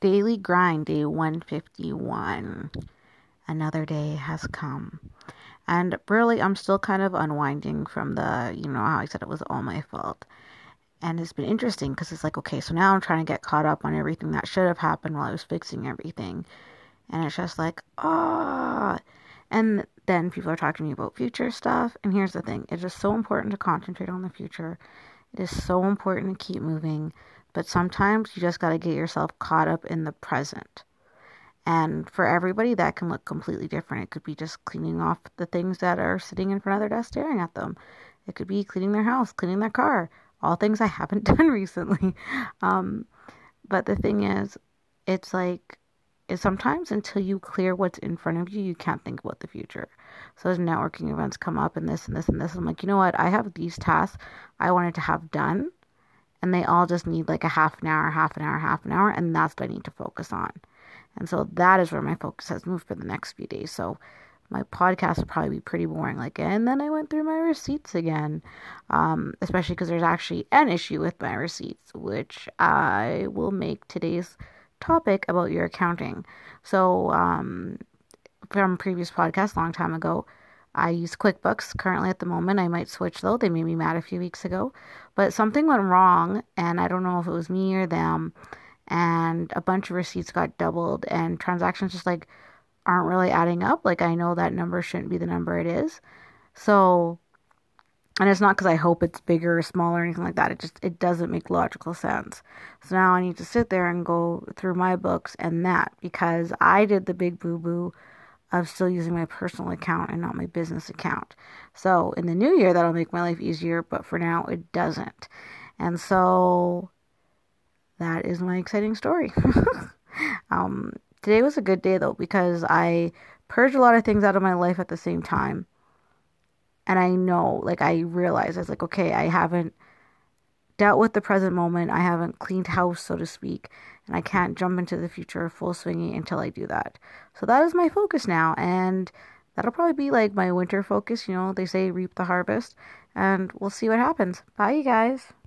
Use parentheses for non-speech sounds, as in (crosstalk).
Daily grind, day 151. Another day has come. And really, I'm still kind of unwinding from the, you know, how I said it was all my fault. And it's been interesting because it's like, okay, so now I'm trying to get caught up on everything that should have happened while I was fixing everything. And it's just like, ah. Oh. And then people are talking to me about future stuff. And here's the thing it's just so important to concentrate on the future. It is so important to keep moving. But sometimes you just got to get yourself caught up in the present. And for everybody, that can look completely different. It could be just cleaning off the things that are sitting in front of their desk staring at them. It could be cleaning their house, cleaning their car, all things I (laughs) haven't done recently. (laughs) Um, but the thing is, it's like, is sometimes until you clear what's in front of you, you can't think about the future. So as networking events come up and this and this and this, I'm like, you know what? I have these tasks I wanted to have done, and they all just need like a half an hour, half an hour, half an hour, and that's what I need to focus on. And so that is where my focus has moved for the next few days. So my podcast will probably be pretty boring. Like, and then I went through my receipts again, um, especially because there's actually an issue with my receipts, which I will make today's topic about your accounting. So, um, from previous podcast, a long time ago, I use QuickBooks currently at the moment. I might switch though. They made me mad a few weeks ago, but something went wrong, and I don't know if it was me or them. And a bunch of receipts got doubled, and transactions just like aren't really adding up. Like I know that number shouldn't be the number it is. So and it's not because I hope it's bigger or smaller or anything like that. It just it doesn't make logical sense. So now I need to sit there and go through my books and that because I did the big boo boo of still using my personal account and not my business account. So in the new year that'll make my life easier, but for now it doesn't. And so that is my exciting story. (laughs) um, today was a good day though because I purged a lot of things out of my life at the same time. And I know, like, I realized I was like, okay, I haven't dealt with the present moment. I haven't cleaned house, so to speak. And I can't jump into the future full swinging until I do that. So that is my focus now. And that'll probably be like my winter focus. You know, they say reap the harvest. And we'll see what happens. Bye, you guys.